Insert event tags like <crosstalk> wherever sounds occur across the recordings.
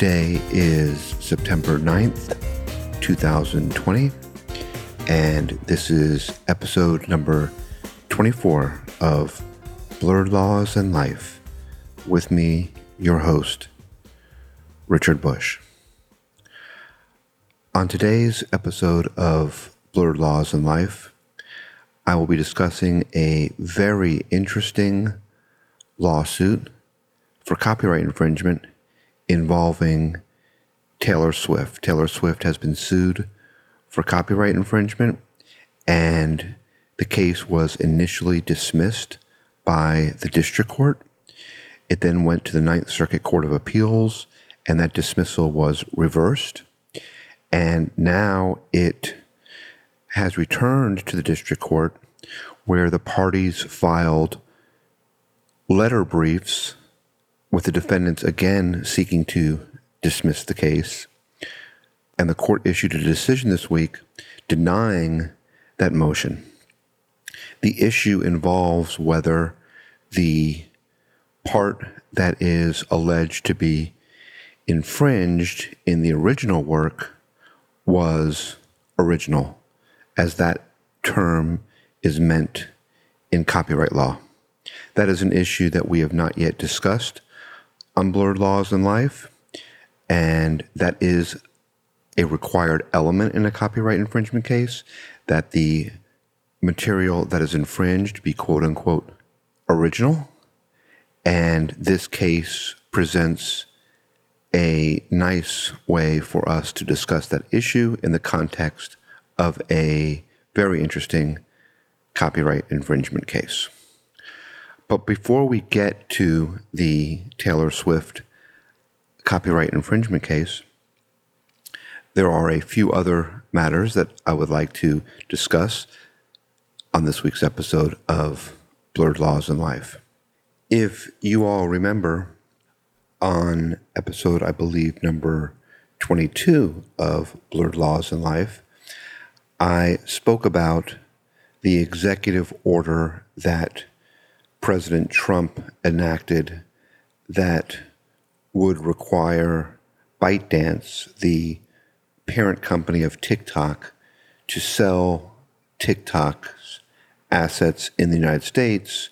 Today is September 9th, 2020, and this is episode number 24 of Blurred Laws and Life with me, your host, Richard Busch. On today's episode of Blurred Laws and Life, I will be discussing a very interesting lawsuit for copyright infringement involving Taylor Swift. Taylor Swift has been sued for copyright infringement, and the case was initially dismissed by the district court. It then went to the Ninth Circuit Court of Appeals, and that dismissal was reversed. And now it has returned to the district court where the parties filed letter briefs with the defendants again seeking to dismiss the case. And the court issued a decision this week denying that motion. The issue involves whether the part that is alleged to be infringed in the original work was original, as that term is meant in copyright law. That is an issue that we have not yet discussed on Blurred Laws in Life, and that is a required element in a copyright infringement case that the material that is infringed be quote unquote original. And this case presents a nice way for us to discuss that issue in the context of a very interesting copyright infringement case. But before we get to the Taylor Swift copyright infringement case, there are a few other matters that I would like to discuss on this week's episode of Blurred Laws and Life. If you all remember, on episode, I believe, number 22 of Blurred Laws and Life, I spoke about the executive order that President Trump enacted that would require ByteDance, the parent company of TikTok, to sell TikTok's assets in the United States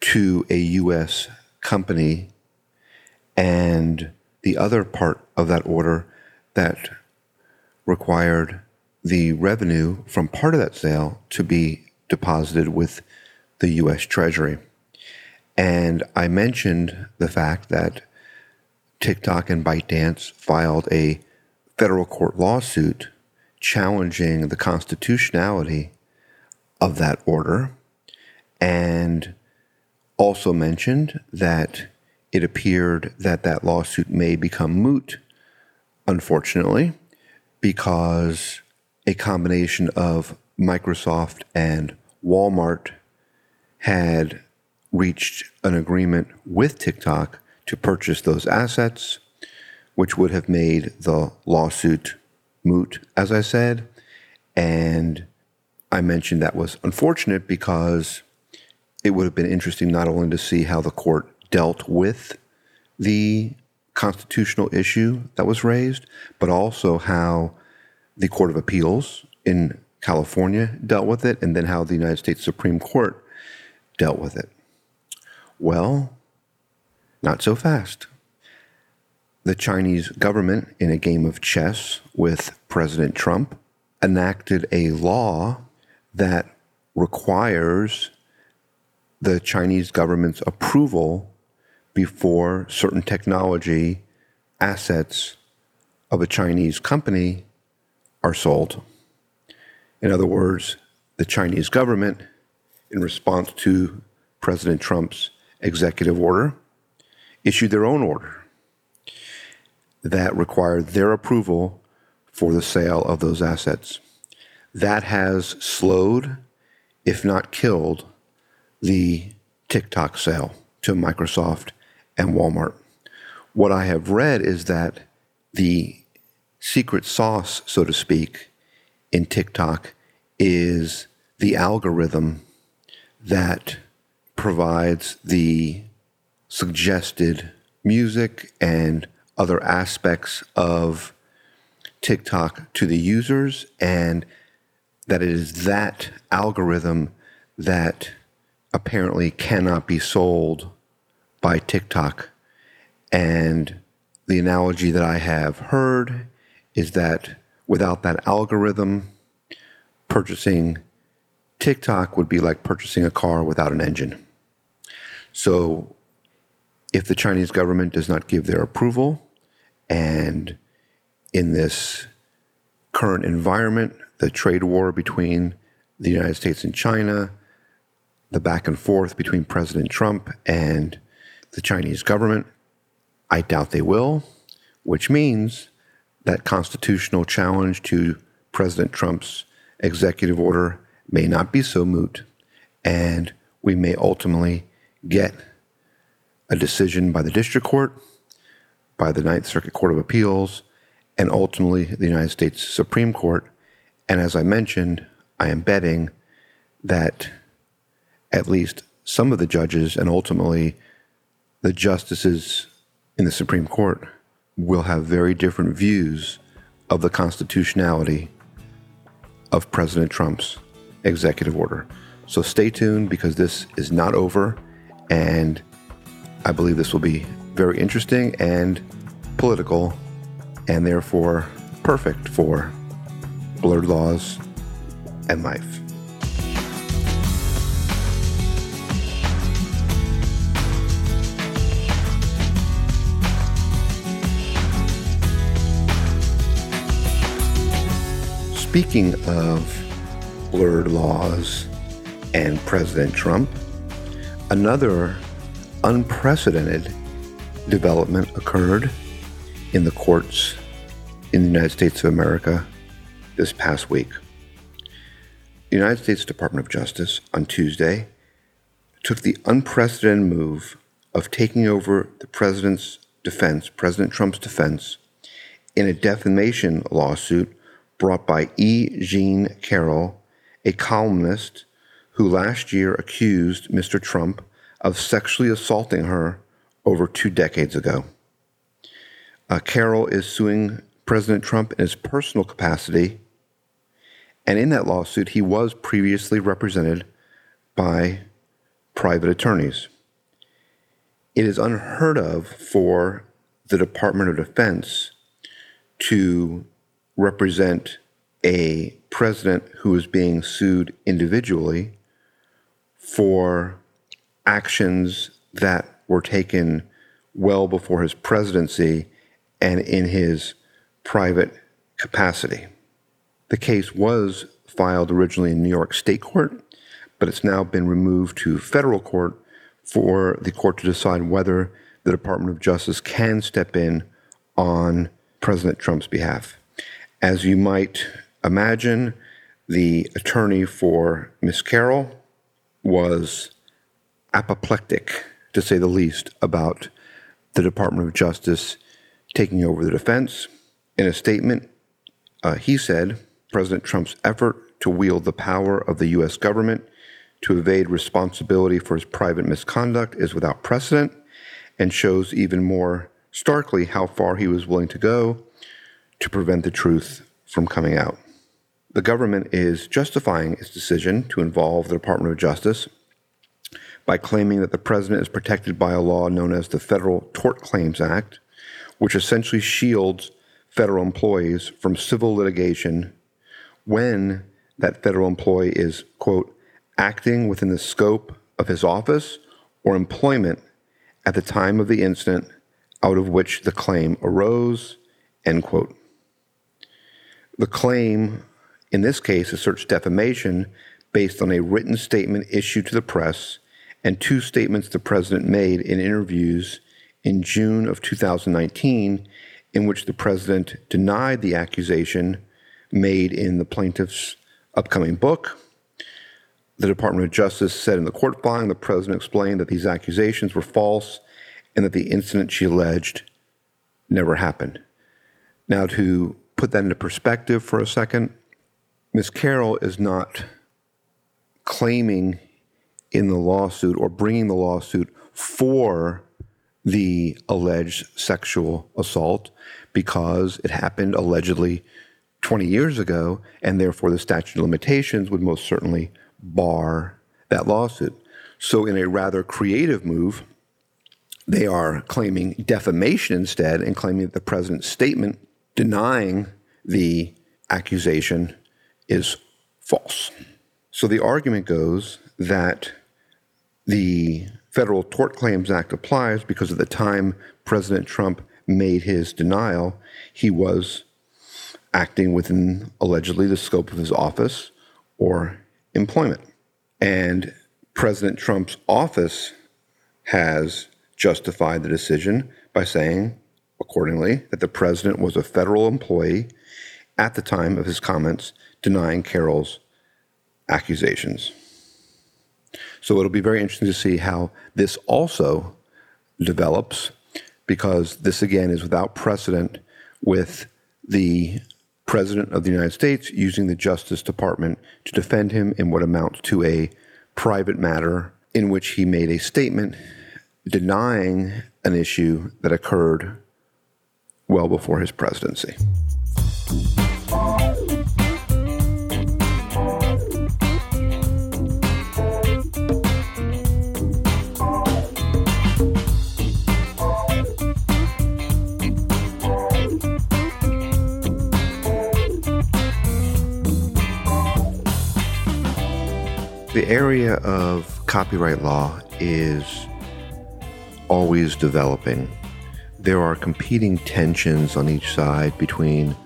to a U.S. company. And the other part of that order that required the revenue from part of that sale to be deposited with the US Treasury. And I mentioned the fact that TikTok and ByteDance filed a federal court lawsuit challenging the constitutionality of that order, and also mentioned that it appeared that that lawsuit may become moot, unfortunately, because a combination of Microsoft and Walmart had reached an agreement with TikTok to purchase those assets, which would have made the lawsuit moot, as I said. And I mentioned that was unfortunate because it would have been interesting not only to see how the court dealt with the constitutional issue that was raised, but also how the Court of Appeals in California dealt with it, and then how the United States Supreme Court dealt with it? Well, not so fast. The Chinese government, in a game of chess with President Trump, enacted a law that requires the Chinese government's approval before certain technology assets of a Chinese company are sold. In other words, the Chinese government in response to President Trump's executive order, issued their own order that required their approval for the sale of those assets. That has slowed, if not killed, the TikTok sale to Microsoft and Walmart. What I have read is that the secret sauce, so to speak, in TikTok is the algorithm that provides the suggested music and other aspects of TikTok to the users, and that it is that algorithm that apparently cannot be sold by TikTok. And the analogy that I have heard is that without that algorithm, purchasing TikTok would be like purchasing a car without an engine. So if the Chinese government does not give their approval, and in this current environment, the trade war between the United States and China, the back and forth between President Trump and the Chinese government, I doubt they will, which means that constitutional challenge to President Trump's executive order may not be so moot, and we may ultimately get a decision by the district court, by the Ninth Circuit Court of Appeals, and ultimately the United States Supreme Court. And as I mentioned, I am betting that at least some of the judges and ultimately the justices in the Supreme Court will have very different views of the constitutionality of President Trump's executive order. So stay tuned because this is not over, and I believe this will be very interesting and political, and therefore perfect for blurred laws and life. Speaking of blurred laws and President Trump, another unprecedented development occurred in the courts in the United States of America this past week. The United States Department of Justice on Tuesday took the unprecedented move of taking over the president's defense, President Trump's defense, in a defamation lawsuit brought by E. Jean Carroll, a columnist who last year accused Mr. Trump of sexually assaulting her over two decades ago. Uh, Carroll is suing President Trump in his personal capacity, and in that lawsuit, he was previously represented by private attorneys. It is unheard of for the Department of Defense to represent a president who is being sued individually for actions that were taken well before his presidency and in his private capacity. The case was filed originally in New York State Court, but it's now been removed to federal court for the court to decide whether the Department of Justice can step in on President Trump's behalf. As you might imagine, the attorney for Miss Carroll was apoplectic, to say the least, about the Department of Justice taking over the defense. In a statement, uh, he said President Trump's effort to wield the power of the U.S. government to evade responsibility for his private misconduct is without precedent and shows even more starkly how far he was willing to go to prevent the truth from coming out. The government is justifying its decision to involve the Department of Justice by claiming that the president is protected by a law known as the Federal Tort Claims Act, which essentially shields federal employees from civil litigation when that federal employee is, quote, acting within the scope of his office or employment at the time of the incident out of which the claim arose, end quote. The claim in this case asserts defamation based on a written statement issued to the press and two statements the president made in interviews in June of 2019, in which the president denied the accusation made in the plaintiff's upcoming book. The Department of Justice said in the court filing the president explained that these accusations were false and that the incident she alleged never happened. Now, to put that into perspective for a second, Ms. Carroll is not claiming in the lawsuit or bringing the lawsuit for the alleged sexual assault because it happened allegedly 20 years ago, and therefore the statute of limitations would most certainly bar that lawsuit. So, in a rather creative move, they are claiming defamation instead and claiming that the president's statement denying the accusation is false. So the argument goes that the Federal Tort Claims Act applies because at the time President Trump made his denial, he was acting within allegedly the scope of his office or employment. And President Trump's office has justified the decision by saying, accordingly, that the president was a federal employee at the time of his comments denying Carroll's accusations. So it'll be very interesting to see how this also develops, because this again is without precedent with the President of the United States using the Justice Department to defend him in what amounts to a private matter in which he made a statement denying an issue that occurred well before his presidency. The area of copyright law is always developing. There are competing tensions on each side between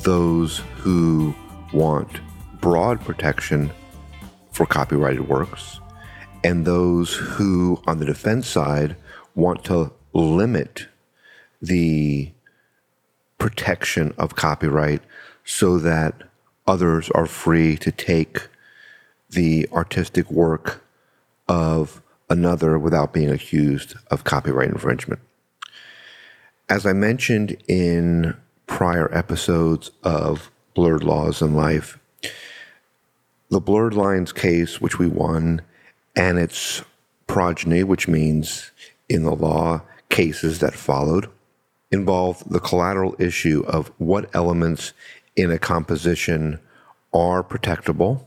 those who want broad protection for copyrighted works and those who, on the defense side, want to limit the protection of copyright so that others are free to take the artistic work of another without being accused of copyright infringement. As I mentioned in prior episodes of Blurred Laws in Life, the Blurred Lines case, which we won, and its progeny, which means in the law, cases that followed, involved the collateral issue of what elements in a composition are protectable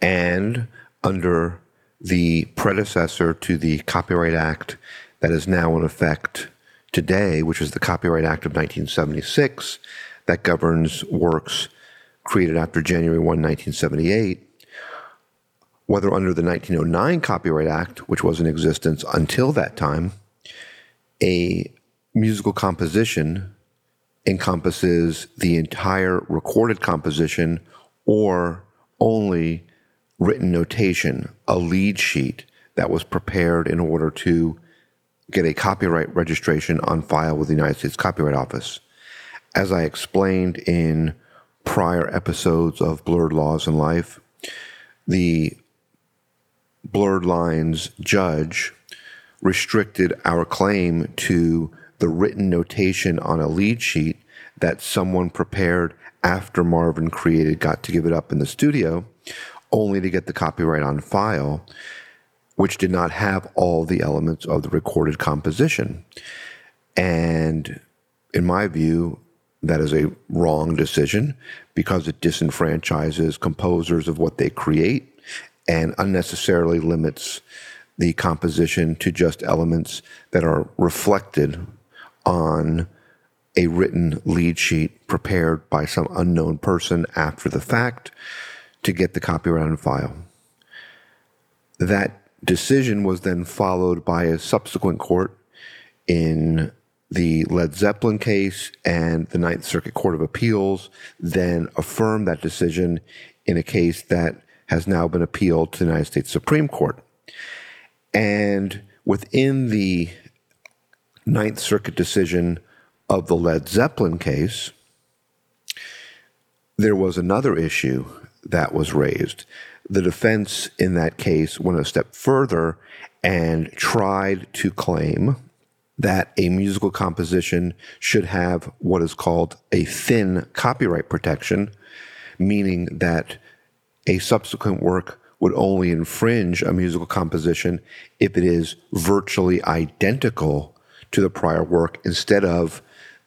and under the predecessor to the Copyright Act that is now in effect today, which is the Copyright Act of 1976, that governs works created after January 1, 1978, whether under the 1909 Copyright Act, which was in existence until that time, a musical composition encompasses the entire recorded composition or only written notation, a lead sheet that was prepared in order to get a copyright registration on file with the United States Copyright Office. As I explained in prior episodes of Blurred Laws in Life, the Blurred Lines judge restricted our claim to the written notation on a lead sheet that someone prepared after Marvin created Got to Give It Up in the studio only to get the copyright on file, which did not have all the elements of the recorded composition. And in my view, that is a wrong decision because it disenfranchises composers of what they create and unnecessarily limits the composition to just elements that are reflected on a written lead sheet prepared by some unknown person after the fact to get the copyright on file. That decision was then followed by a subsequent court in the Led Zeppelin case and the Ninth Circuit Court of Appeals then affirmed that decision in a case that has now been appealed to the United States Supreme Court. And within the Ninth Circuit decision of the Led Zeppelin case, there was another issue that was raised. The defense in that case went a step further and tried to claim that a musical composition should have what is called a thin copyright protection, meaning that a subsequent work would only infringe a musical composition if it is virtually identical to the prior work instead of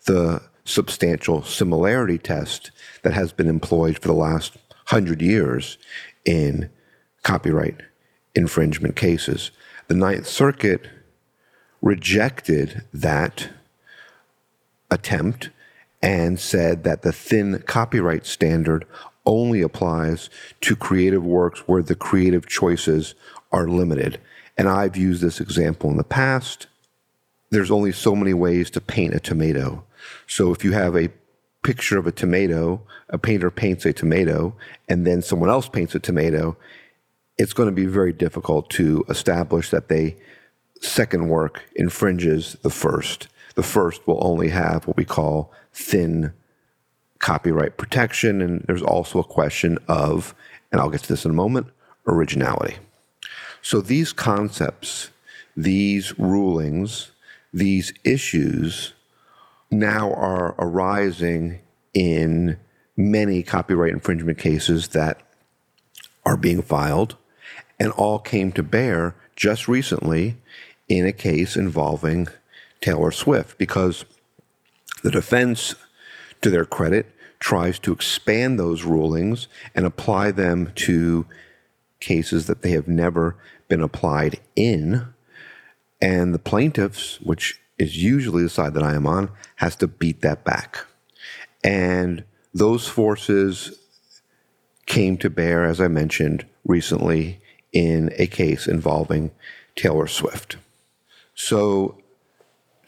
the substantial similarity test that has been employed for the last hundred years in copyright infringement cases. The Ninth Circuit rejected that attempt and said that the thin copyright standard only applies to creative works where the creative choices are limited. And I've used this example in the past. There's only so many ways to paint a tomato. So if you have a picture of a tomato, a painter paints a tomato, and then someone else paints a tomato, it's going to be very difficult to establish that the second work infringes the first. The first will only have what we call thin copyright protection. And there's also a question of, and I'll get to this in a moment, originality. So these concepts, these rulings, these issues now are arising in many copyright infringement cases that are being filed and all came to bear just recently in a case involving Taylor Swift because the defense, to their credit, tries to expand those rulings and apply them to cases that they have never been applied in. And the plaintiffs, which is usually the side that I am on, has to beat that back. And those forces came to bear, as I mentioned recently, in a case involving Taylor Swift. So,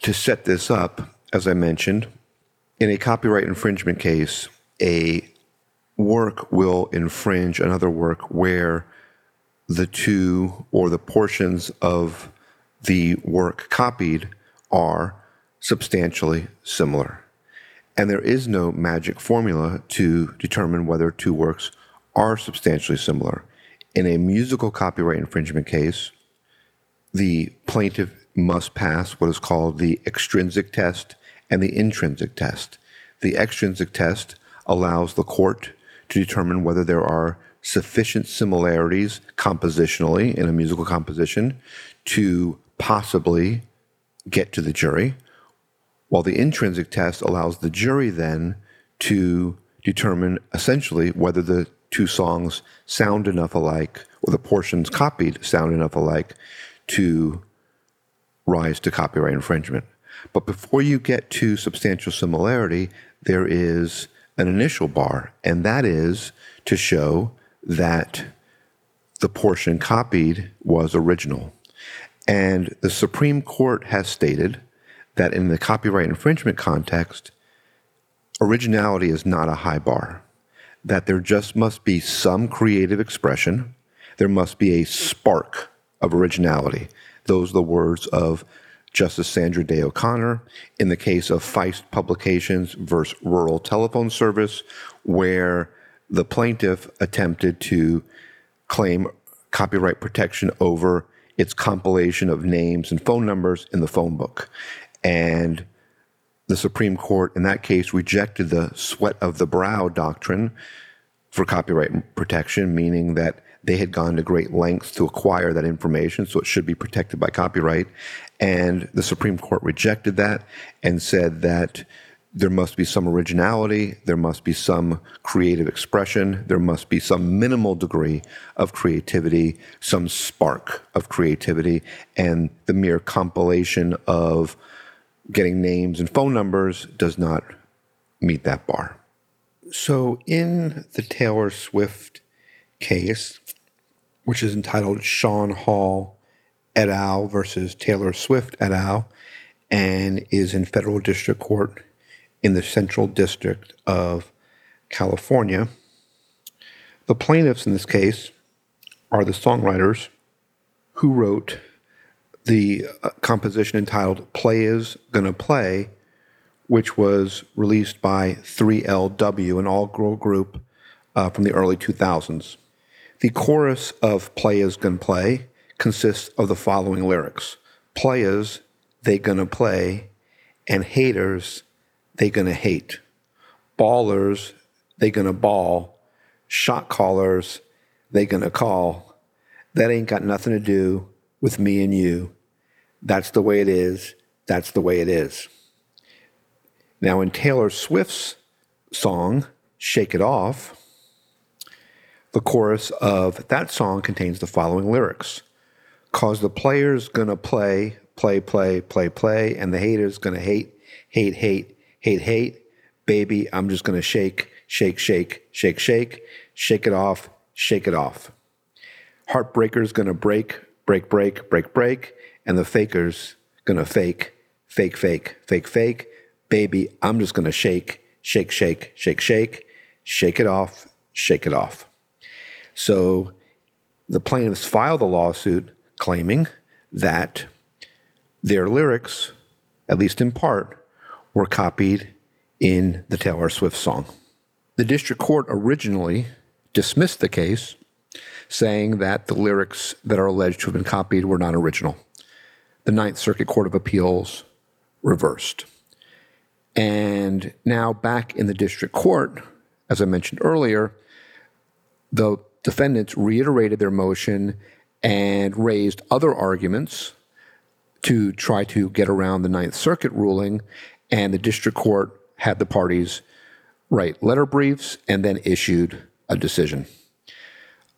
to set this up, as I mentioned, in a copyright infringement case, a work will infringe another work where the two or the portions of the work copied are substantially similar. And there is no magic formula to determine whether two works are substantially similar. In a musical copyright infringement case, the plaintiff must pass what is called the extrinsic test and the intrinsic test. The extrinsic test allows the court to determine whether there are sufficient similarities compositionally in a musical composition to possibly get to the jury, while the intrinsic test allows the jury then to determine essentially whether the two songs sound enough alike or the portions copied sound enough alike to rise to copyright infringement. But before you get to substantial similarity, there is an initial bar, and that is to show that the portion copied was original. And the Supreme Court has stated that in the copyright infringement context, originality is not a high bar, that there just must be some creative expression, there must be a spark of originality. Those are the words of Justice Sandra Day O'Connor in the case of Feist Publications versus Rural Telephone Service, where the plaintiff attempted to claim copyright protection over its compilation of names and phone numbers in the phone book. And the Supreme Court in that case rejected the sweat of the brow doctrine for copyright protection, meaning that they had gone to great lengths to acquire that information, so it should be protected by copyright. And the Supreme Court rejected that and said that there must be some originality, there must be some creative expression, there must be some minimal degree of creativity, some spark of creativity, and the mere compilation of getting names and phone numbers does not meet that bar. So, in the Taylor Swift case, which is entitled Sean Hall et al. versus Taylor Swift et al., and is in federal district court in the Central District of California. The plaintiffs in this case are the songwriters who wrote the uh, composition entitled Playaz Gonna Play, which was released by 3LW, an all girl group uh, from the early 2000s. The chorus of Playaz Gonna Play consists of the following lyrics Players, they gonna play, and haters, they gonna hate. Ballers, they gonna ball. Shot callers, they gonna call. That ain't got nothing to do with me and you. That's the way it is. that's the way it is. Now, in Taylor Swift's song, Shake It Off, the chorus of that song contains the following lyrics Cause the player's gonna play, play, play, play, play, and the hater's gonna hate, hate, hate, hate, hate. Baby, I'm just gonna shake, shake, shake, shake, shake, shake it off, shake it off. Heartbreaker's gonna break, break, break, break, break, and the faker's gonna fake, fake, fake, fake, fake. Baby, I'm just gonna shake, shake, shake, shake, shake, shake it off, shake it off. So the plaintiffs filed a lawsuit claiming that their lyrics, at least in part, were copied in the Taylor Swift song. The district court originally dismissed the case, saying that the lyrics that are alleged to have been copied were not original. The Ninth Circuit Court of Appeals reversed. And now, back in the district court, as I mentioned earlier, the defendants reiterated their motion and raised other arguments to try to get around the Ninth Circuit ruling, and the district court had the parties write letter briefs and then issued a decision.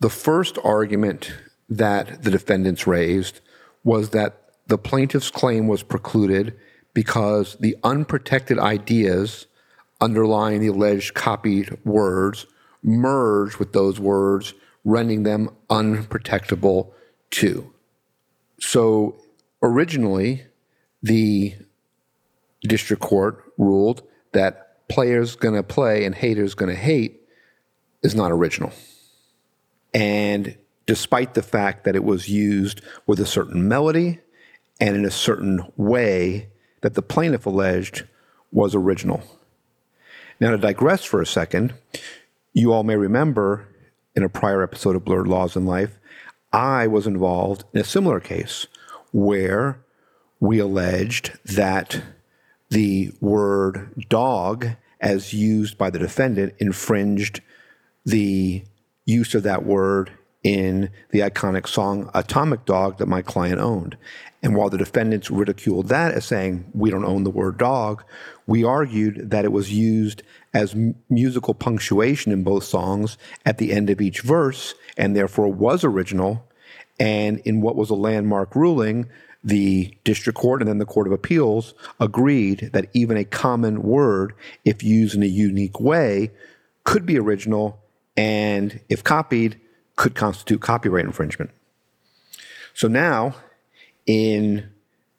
The first argument that the defendants raised was that the plaintiff's claim was precluded because the unprotected ideas underlying the alleged copied words merge with those words, rendering them unprotectable too. So originally, the district court ruled that players gonna play and haters gonna hate is not original. And despite the fact that it was used with a certain melody and in a certain way that the plaintiff alleged was original. Now, to digress for a second, you all may remember in a prior episode of Blurred Laws in Life, I was involved in a similar case where we alleged that the word dog, as used by the defendant, infringed the use of that word in the iconic song Atomic Dog that my client owned. And while the defendants ridiculed that as saying, we don't own the word dog, we argued that it was used as musical punctuation in both songs at the end of each verse and therefore was original. And in what was a landmark ruling, the district court and then the court of appeals agreed that even a common word, if used in a unique way, could be original and, if copied, could constitute copyright infringement. So now, in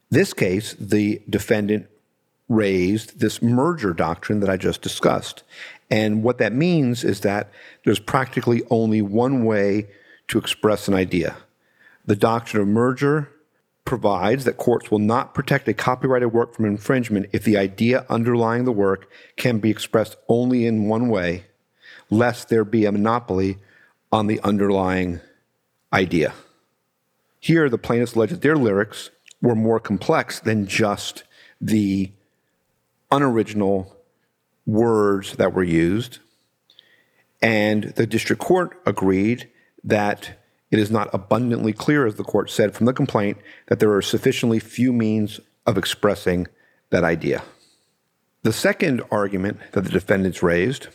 this case, the defendant raised this merger doctrine that I just discussed. And what that means is that there's practically only one way to express an idea. The doctrine of merger provides that courts will not protect a copyrighted work from infringement if the idea underlying the work can be expressed only in one way, lest there be a monopoly on the underlying idea. Here, the plaintiffs alleged that their lyrics were more complex than just the unoriginal words that were used. And the district court agreed that it is not abundantly clear, as the court said from the complaint, that there are sufficiently few means of expressing that idea. The second argument that the defendants raised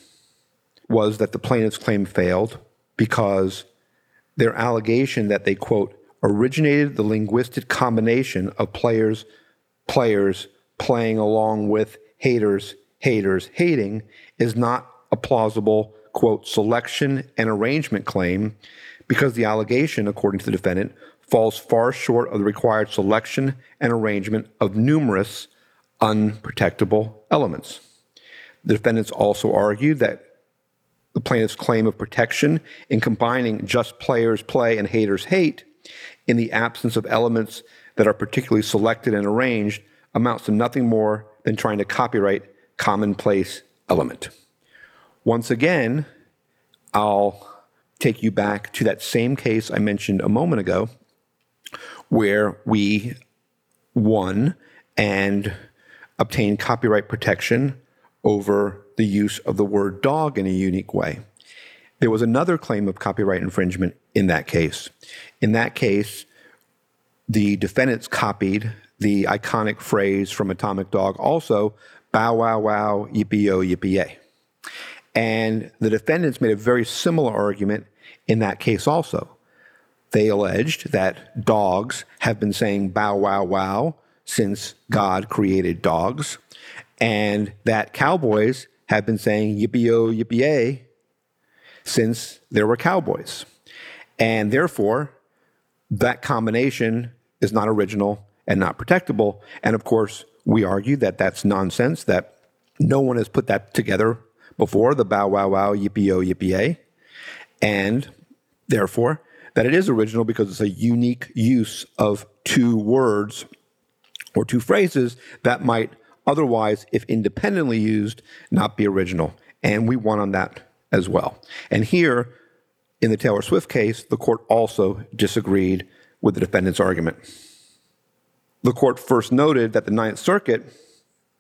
was that the plaintiff's claim failed because their allegation that they, quote, originated the linguistic combination of players, players playing along with haters, haters, hating is not a plausible, quote, selection and arrangement claim because the allegation, according to the defendant, falls far short of the required selection and arrangement of numerous unprotectable elements. The defendants also argued that the plaintiff's claim of protection in combining just players play and haters hate in the absence of elements that are particularly selected and arranged amounts to nothing more than trying to copyright commonplace element. Once again, I'll take you back to that same case I mentioned a moment ago, where we won and obtained copyright protection over the use of the word dog in a unique way. There was another claim of copyright infringement in that case. In that case, the defendants copied the iconic phrase from Atomic Dog also, bow wow wow, yippee yo, yippee yay. And the defendants made a very similar argument in that case also. They alleged that dogs have been saying bow wow wow since God created dogs, and that cowboys have been saying yippee yo, yippee since there were cowboys. And therefore, that combination is not original and not protectable. And of course, we argue that that's nonsense, that no one has put that together before the bow wow wow, yippee yo, yippee yay. And therefore, that it is original because it's a unique use of two words or two phrases that might otherwise, if independently used, not be original. And we won on that as well. And here, in the Taylor Swift case, the court also disagreed with the defendant's argument. The court first noted that the Ninth Circuit,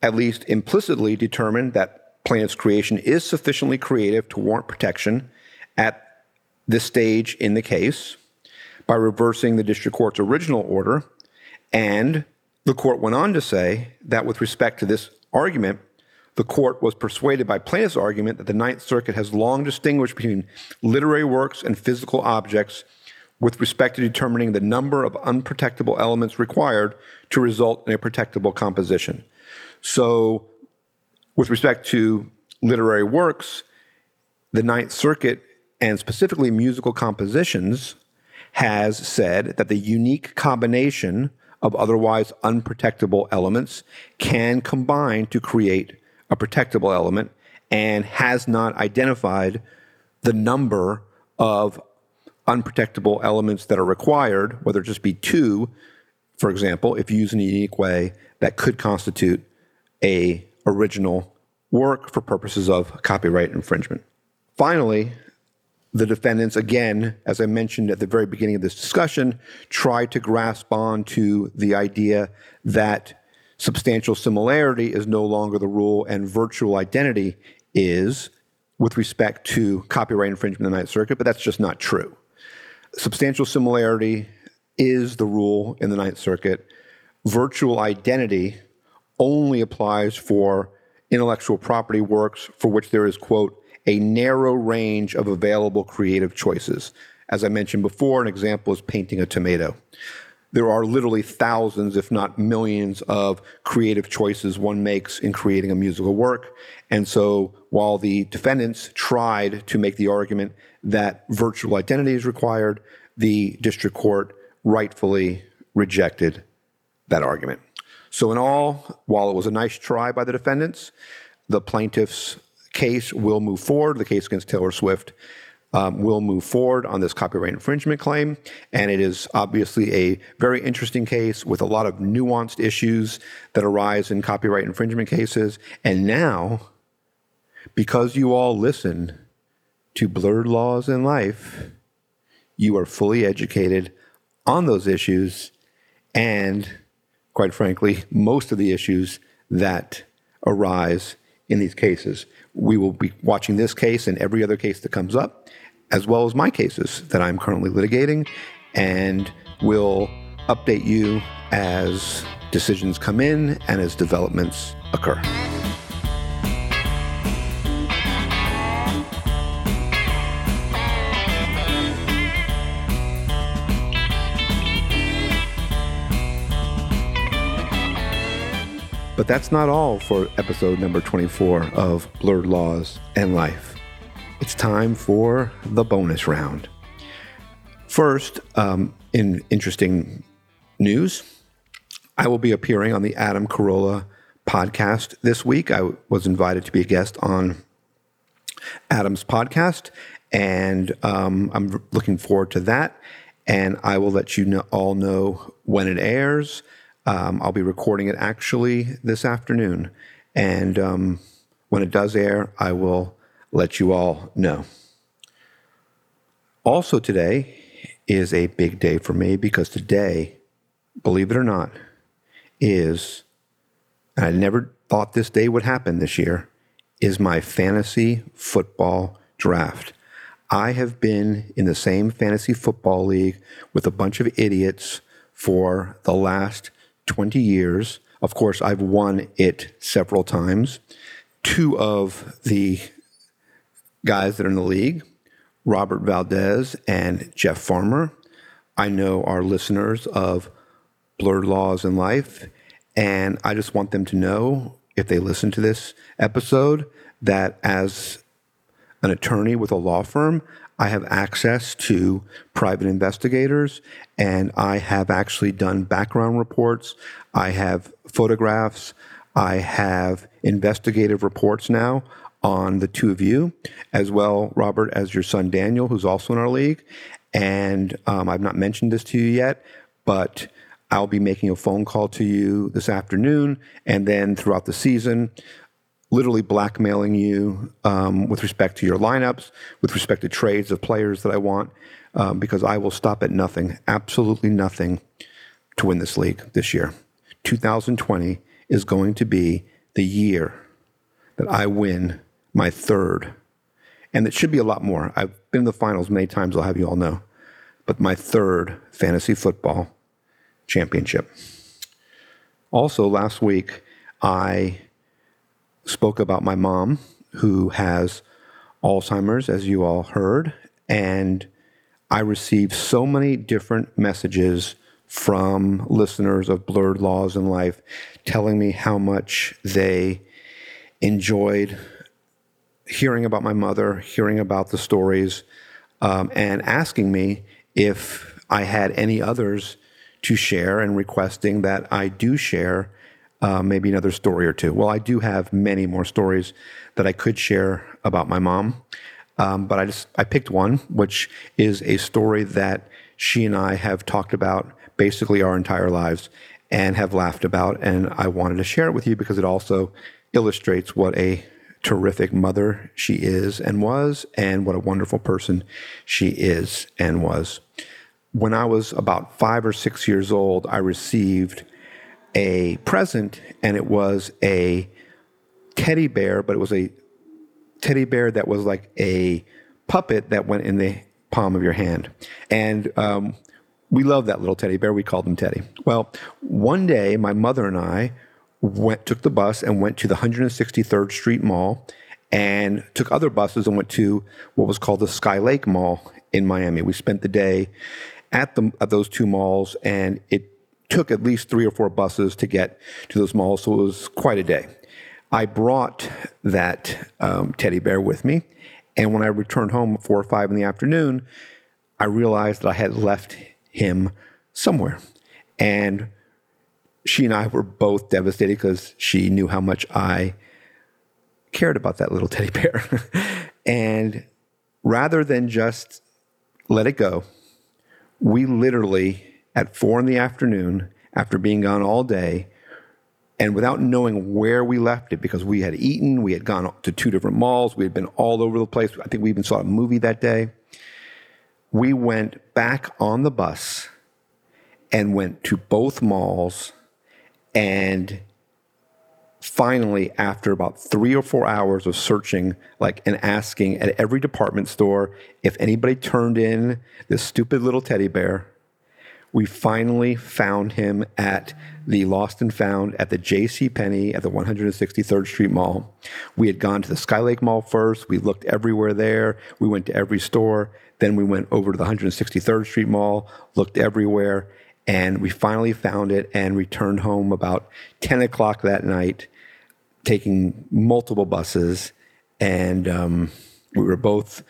at least implicitly, determined that plaintiff's creation is sufficiently creative to warrant protection at this stage in the case by reversing the district court's original order. And the court went on to say that with respect to this argument, the court was persuaded by plaintiff's argument that the Ninth Circuit has long distinguished between literary works and physical objects with respect to determining the number of unprotectable elements required to result in a protectable composition. So, with respect to literary works, the Ninth Circuit, and specifically musical compositions, has said that the unique combination of otherwise unprotectable elements can combine to create a protectable element and has not identified the number of unprotectable elements that are required, whether it just be two, for example, if used in a unique way, that could constitute a original work for purposes of copyright infringement. Finally, the defendants, again, as I mentioned at the very beginning of this discussion, tried to grasp on to the idea that substantial similarity is no longer the rule and virtual identity is with respect to copyright infringement in the Ninth Circuit, but that's just not true. Substantial similarity is the rule in the Ninth Circuit. Virtual identity only applies for intellectual property works for which there is, quote, a narrow range of available creative choices. As I mentioned before, an example is painting a tomato there are literally thousands, if not millions, of creative choices one makes in creating a musical work. And so while the defendants tried to make the argument that virtual identity is required, the district court rightfully rejected that argument. So, in all, while it was a nice try by the defendants, the plaintiff's case will move forward, the case against Taylor Swift um, will move forward on this copyright infringement claim. And it is obviously a very interesting case with a lot of nuanced issues that arise in copyright infringement cases. And now, because you all listen to Blurred Laws in Life, you are fully educated on those issues and, quite frankly, most of the issues that arise in these cases. We will be watching this case and every other case that comes up, as well as my cases that I'm currently litigating, and we'll update you as decisions come in and as developments occur. But that's not all for episode number 24 of Blurred Laws and Life. It's time for the bonus round. First, um, in interesting news, I will be appearing on the Adam Carolla podcast this week. I was invited to be a guest on Adam's podcast, and um, I'm looking forward to that. And I will let you know, all know when it airs. Um, I'll be recording it actually this afternoon. And um, when it does air, I will let you all know. Also, today is a big day for me because today, believe it or not, is, and I never thought this day would happen this year, is my fantasy football draft. I have been in the same fantasy football league with a bunch of idiots for the last 20 years. Of course, I've won it several times. Two of the guys that are in the league, Robert Valdez and Jeff Farmer, I know are listeners of Blurred Laws and Life. And I just want them to know, if they listen to this episode, that as an attorney with a law firm, I have access to private investigators and I have actually done background reports. I have photographs. I have investigative reports now on the two of you, as well, Robert, as your son Daniel, who's also in our league. And um, I've not mentioned this to you yet, but I'll be making a phone call to you this afternoon and then throughout the season literally blackmailing you um, with respect to your lineups, with respect to trades of players that I want, um, because I will stop at nothing, absolutely nothing, to win this league this year. 2020 is going to be the year that I win my third, and it should be a lot more. I've been in the finals many times, I'll have you all know, but my third fantasy football championship. Also, last week, I spoke about my mom, who has Alzheimer's, as you all heard, and I received so many different messages from listeners of Blurred Laws and Life telling me how much they enjoyed hearing about my mother, hearing about the stories, um, and asking me if I had any others to share and requesting that I do share uh, maybe another story or two. Well, I do have many more stories that I could share about my mom, um, but I just I picked one, which is a story that she and I have talked about basically our entire lives and have laughed about, and I wanted to share it with you because it also illustrates what a terrific mother she is and was, and what a wonderful person she is and was. When I was about five or six years old, I received a present, and it was a teddy bear, but it was a teddy bear that was like a puppet that went in the palm of your hand. And um, we loved that little teddy bear. We called him Teddy. Well, one day, my mother and I went, took the bus and went to the 163rd Street Mall and took other buses and went to what was called the Skylake Mall in Miami. We spent the day at the at those two malls, and it took at least three or four buses to get to those malls, so it was quite a day. I brought that um, teddy bear with me, and when I returned home at four or five in the afternoon, I realized that I had left him somewhere. And she and I were both devastated because she knew how much I cared about that little <laughs> teddy bear. and rather than just let it go, we literally at four in the afternoon after being gone all day and without knowing where we left it because we had eaten, we had gone to two different malls, we had been all over the place. I think we even saw a movie that day. We went back on the bus and went to both malls and finally after about 3 or 4 hours of searching like and asking at every department store if anybody turned in this stupid little teddy bear we finally found him at the Lost and Found at the J.C. Penney at the 163rd Street Mall. We had gone to the Skylake Mall first. We looked everywhere there. We went to every store. Then we went over to the 163rd Street Mall, looked everywhere, and we finally found it and returned home about 10 o'clock that night, taking multiple buses. And um, we were both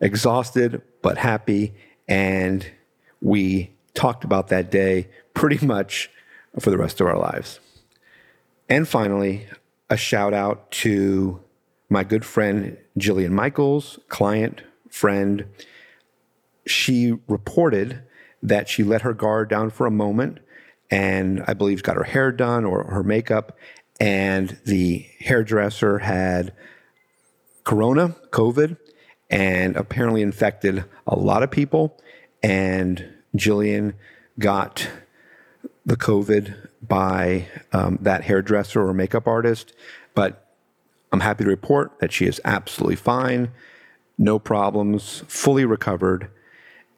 exhausted but happy. And we talked about that day pretty much for the rest of our lives. And finally, a shout out to my good friend Jillian Michaels, client, friend. She reported that she let her guard down for a moment and I believe got her hair done or her makeup, and the hairdresser had corona, COVID, and apparently infected a lot of people. And Jillian got the COVID by um, that hairdresser or makeup artist, but I'm happy to report that she is absolutely fine, no problems, fully recovered,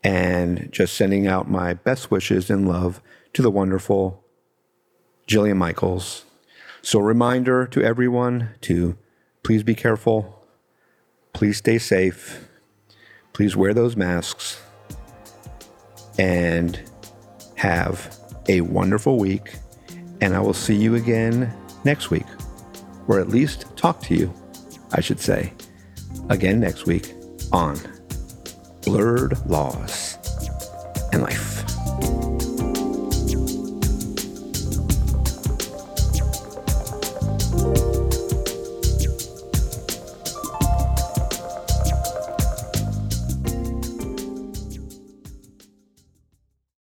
and just sending out my best wishes and love to the wonderful Jillian Michaels. So, reminder to everyone to please be careful, please stay safe, please wear those masks, and have a wonderful week. And I will see you again next week, or at least talk to you, I should say, again next week on Blurred Laws and Life.